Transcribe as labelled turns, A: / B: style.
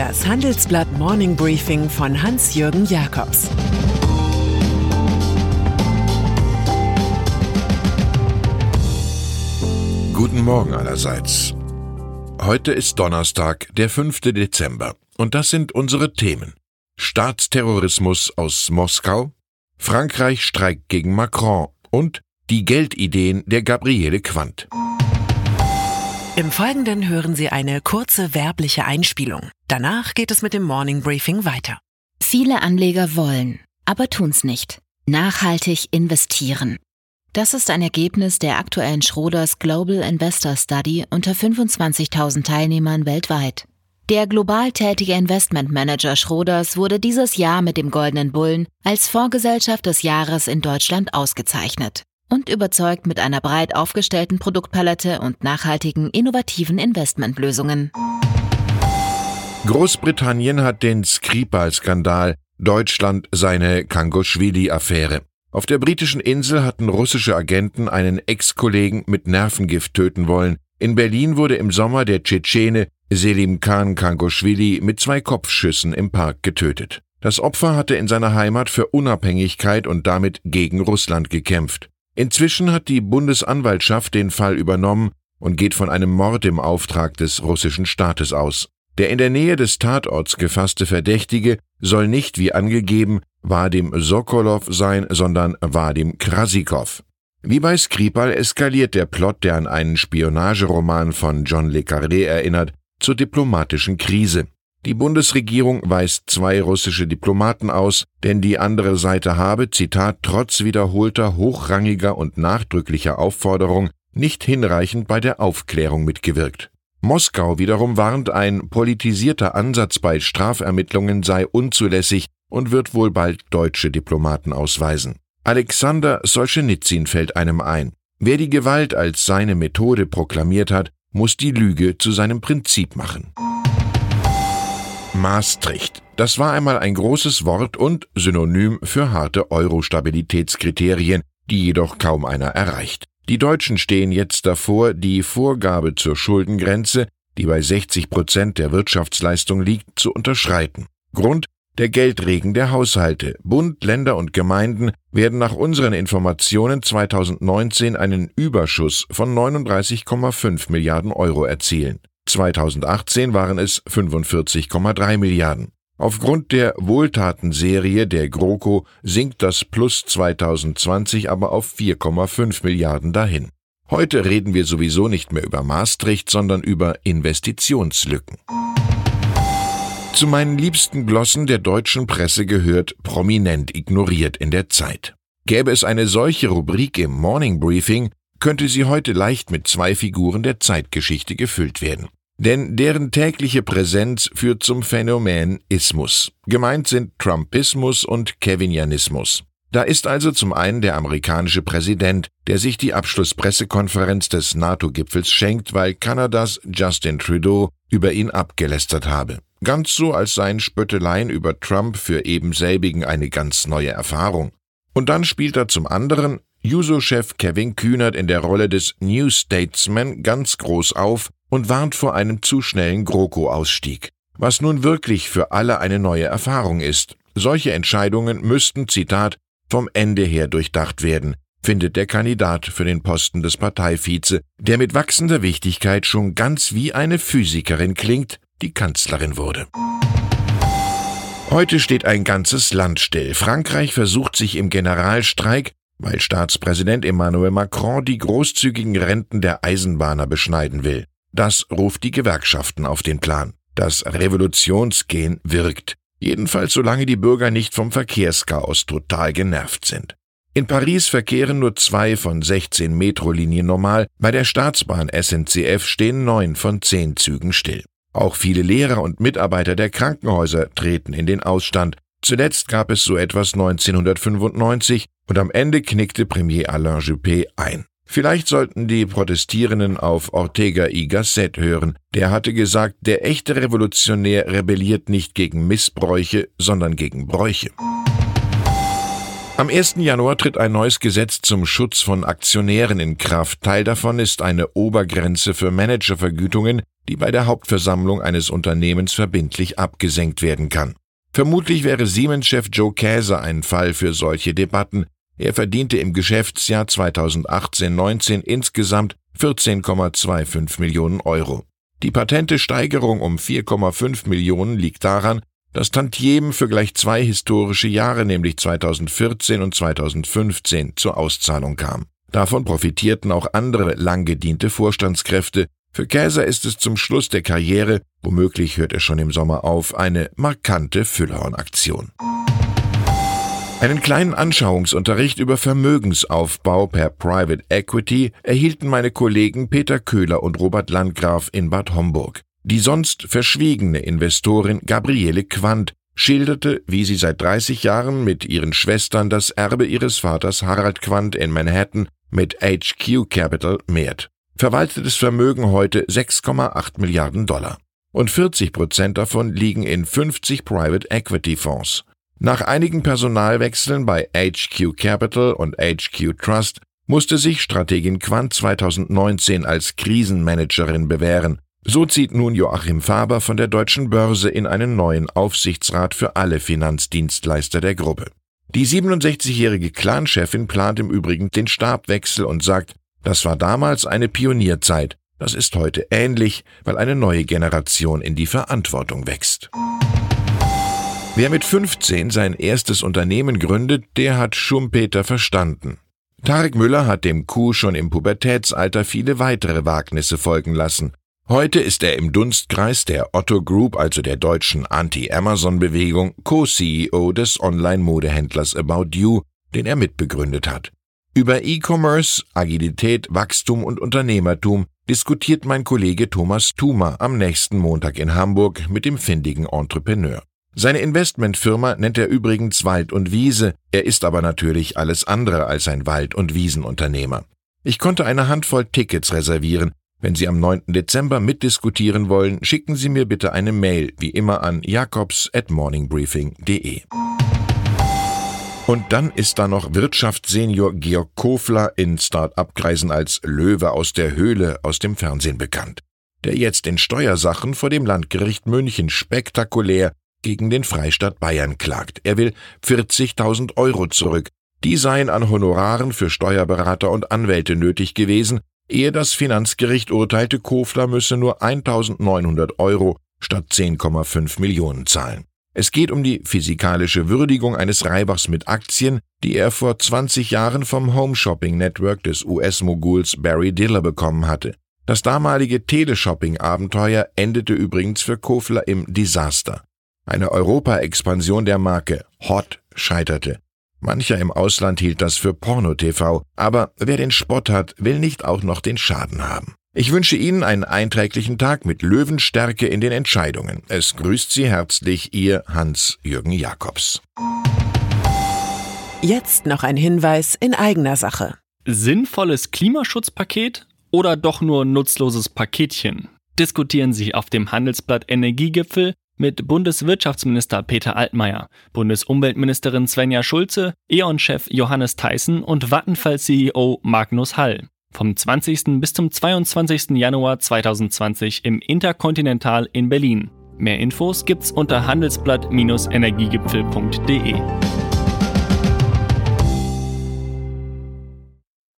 A: Das Handelsblatt Morning Briefing von Hans-Jürgen Jakobs
B: Guten Morgen allerseits. Heute ist Donnerstag, der 5. Dezember, und das sind unsere Themen. Staatsterrorismus aus Moskau, Frankreich streikt gegen Macron und die Geldideen der Gabriele Quandt.
A: Im Folgenden hören Sie eine kurze werbliche Einspielung. Danach geht es mit dem Morning Briefing weiter.
C: Viele Anleger wollen, aber tun's nicht. Nachhaltig investieren. Das ist ein Ergebnis der aktuellen Schroders Global Investor Study unter 25.000 Teilnehmern weltweit. Der global tätige Investmentmanager Schroders wurde dieses Jahr mit dem Goldenen Bullen als Vorgesellschaft des Jahres in Deutschland ausgezeichnet und überzeugt mit einer breit aufgestellten Produktpalette und nachhaltigen, innovativen Investmentlösungen.
B: Großbritannien hat den Skripal-Skandal, Deutschland seine Kangoschwili-Affäre. Auf der britischen Insel hatten russische Agenten einen Ex-Kollegen mit Nervengift töten wollen. In Berlin wurde im Sommer der Tschetschene Selim Khan Kangoschwili mit zwei Kopfschüssen im Park getötet. Das Opfer hatte in seiner Heimat für Unabhängigkeit und damit gegen Russland gekämpft. Inzwischen hat die Bundesanwaltschaft den Fall übernommen und geht von einem Mord im Auftrag des russischen Staates aus. Der in der Nähe des Tatorts gefasste Verdächtige soll nicht wie angegeben Vadim Sokolov sein, sondern Vadim Krasikow. Wie bei Skripal eskaliert der Plot, der an einen Spionageroman von John le Carré erinnert, zur diplomatischen Krise. Die Bundesregierung weist zwei russische Diplomaten aus, denn die andere Seite habe, Zitat, trotz wiederholter hochrangiger und nachdrücklicher Aufforderung nicht hinreichend bei der Aufklärung mitgewirkt. Moskau wiederum warnt, ein politisierter Ansatz bei Strafermittlungen sei unzulässig und wird wohl bald deutsche Diplomaten ausweisen. Alexander Solschenitsyn fällt einem ein. Wer die Gewalt als seine Methode proklamiert hat, muss die Lüge zu seinem Prinzip machen. Maastricht. Das war einmal ein großes Wort und Synonym für harte Euro-Stabilitätskriterien, die jedoch kaum einer erreicht. Die Deutschen stehen jetzt davor, die Vorgabe zur Schuldengrenze, die bei 60 Prozent der Wirtschaftsleistung liegt, zu unterschreiten. Grund der Geldregen der Haushalte. Bund, Länder und Gemeinden werden nach unseren Informationen 2019 einen Überschuss von 39,5 Milliarden Euro erzielen. 2018 waren es 45,3 Milliarden. Aufgrund der Wohltatenserie der GroKo sinkt das Plus 2020 aber auf 4,5 Milliarden dahin. Heute reden wir sowieso nicht mehr über Maastricht, sondern über Investitionslücken. Zu meinen liebsten Glossen der deutschen Presse gehört prominent ignoriert in der Zeit. Gäbe es eine solche Rubrik im Morning Briefing, könnte sie heute leicht mit zwei Figuren der Zeitgeschichte gefüllt werden denn deren tägliche Präsenz führt zum Phänomen Ismus. Gemeint sind Trumpismus und Kevinianismus. Da ist also zum einen der amerikanische Präsident, der sich die Abschlusspressekonferenz des NATO-Gipfels schenkt, weil Kanadas Justin Trudeau über ihn abgelästert habe. Ganz so, als seien Spötteleien über Trump für eben selbigen eine ganz neue Erfahrung. Und dann spielt er zum anderen Juso-Chef Kevin Kühnert in der Rolle des New Statesman ganz groß auf und warnt vor einem zu schnellen GroKo-Ausstieg. Was nun wirklich für alle eine neue Erfahrung ist. Solche Entscheidungen müssten, Zitat, vom Ende her durchdacht werden, findet der Kandidat für den Posten des Parteivize, der mit wachsender Wichtigkeit schon ganz wie eine Physikerin klingt, die Kanzlerin wurde. Heute steht ein ganzes Land still. Frankreich versucht sich im Generalstreik, weil Staatspräsident Emmanuel Macron die großzügigen Renten der Eisenbahner beschneiden will. Das ruft die Gewerkschaften auf den Plan. Das Revolutionsgen wirkt. Jedenfalls solange die Bürger nicht vom Verkehrschaos total genervt sind. In Paris verkehren nur zwei von 16 Metrolinien normal, bei der Staatsbahn SNCF stehen neun von zehn Zügen still. Auch viele Lehrer und Mitarbeiter der Krankenhäuser treten in den Ausstand. Zuletzt gab es so etwas 1995 und am Ende knickte Premier Alain Juppé ein. Vielleicht sollten die Protestierenden auf Ortega y Gasset hören. Der hatte gesagt, der echte Revolutionär rebelliert nicht gegen Missbräuche, sondern gegen Bräuche. Am 1. Januar tritt ein neues Gesetz zum Schutz von Aktionären in Kraft. Teil davon ist eine Obergrenze für Managervergütungen, die bei der Hauptversammlung eines Unternehmens verbindlich abgesenkt werden kann. Vermutlich wäre Siemens-Chef Joe Käser ein Fall für solche Debatten. Er verdiente im Geschäftsjahr 2018-19 insgesamt 14,25 Millionen Euro. Die patente Steigerung um 4,5 Millionen liegt daran, dass Tantiemen für gleich zwei historische Jahre, nämlich 2014 und 2015, zur Auszahlung kam. Davon profitierten auch andere lang gediente Vorstandskräfte. Für Käser ist es zum Schluss der Karriere, womöglich hört er schon im Sommer auf, eine markante Füllhornaktion. Einen kleinen Anschauungsunterricht über Vermögensaufbau per Private Equity erhielten meine Kollegen Peter Köhler und Robert Landgraf in Bad Homburg. Die sonst verschwiegene Investorin Gabriele Quandt schilderte, wie sie seit 30 Jahren mit ihren Schwestern das Erbe ihres Vaters Harald Quandt in Manhattan mit HQ Capital mehrt. Verwaltetes Vermögen heute 6,8 Milliarden Dollar. Und 40 Prozent davon liegen in 50 Private Equity Fonds. Nach einigen Personalwechseln bei HQ Capital und HQ Trust musste sich Strategin Quandt 2019 als Krisenmanagerin bewähren so zieht nun Joachim Faber von der Deutschen Börse in einen neuen Aufsichtsrat für alle Finanzdienstleister der Gruppe. Die 67-jährige Clanchefin plant im Übrigen den Stabwechsel und sagt, das war damals eine Pionierzeit, das ist heute ähnlich, weil eine neue Generation in die Verantwortung wächst. Wer mit 15 sein erstes Unternehmen gründet, der hat Schumpeter verstanden. Tarek Müller hat dem Kuh schon im Pubertätsalter viele weitere Wagnisse folgen lassen. Heute ist er im Dunstkreis der Otto Group, also der deutschen Anti-Amazon-Bewegung, Co-CEO des Online-Modehändlers About You, den er mitbegründet hat. Über E-Commerce, Agilität, Wachstum und Unternehmertum diskutiert mein Kollege Thomas Thumer am nächsten Montag in Hamburg mit dem findigen Entrepreneur. Seine Investmentfirma nennt er übrigens Wald und Wiese, er ist aber natürlich alles andere als ein Wald- und Wiesenunternehmer. Ich konnte eine Handvoll Tickets reservieren, wenn Sie am 9. Dezember mitdiskutieren wollen, schicken Sie mir bitte eine Mail, wie immer an jakobs at morningbriefing.de. Und dann ist da noch Wirtschaftssenior Georg Kofler in Start-up-Kreisen als Löwe aus der Höhle aus dem Fernsehen bekannt, der jetzt in Steuersachen vor dem Landgericht München spektakulär gegen den Freistaat Bayern klagt. Er will 40.000 Euro zurück. Die seien an Honoraren für Steuerberater und Anwälte nötig gewesen, Ehe das Finanzgericht urteilte, Kofler müsse nur 1900 Euro statt 10,5 Millionen zahlen. Es geht um die physikalische Würdigung eines Reibachs mit Aktien, die er vor 20 Jahren vom Home Shopping Network des US-Moguls Barry Diller bekommen hatte. Das damalige Teleshopping-Abenteuer endete übrigens für Kofler im Desaster. Eine Europa-Expansion der Marke Hot scheiterte. Mancher im Ausland hielt das für Porno-TV, aber wer den Spott hat, will nicht auch noch den Schaden haben. Ich wünsche Ihnen einen einträglichen Tag mit Löwenstärke in den Entscheidungen. Es grüßt Sie herzlich Ihr Hans-Jürgen Jakobs.
A: Jetzt noch ein Hinweis in eigener Sache.
D: Sinnvolles Klimaschutzpaket oder doch nur nutzloses Paketchen? Diskutieren Sie auf dem Handelsblatt Energiegipfel mit Bundeswirtschaftsminister Peter Altmaier, Bundesumweltministerin Svenja Schulze, E.ON-Chef Johannes Theissen und Vattenfall-CEO Magnus Hall. Vom 20. bis zum 22. Januar 2020 im Interkontinental in Berlin. Mehr Infos gibt's unter handelsblatt-energiegipfel.de.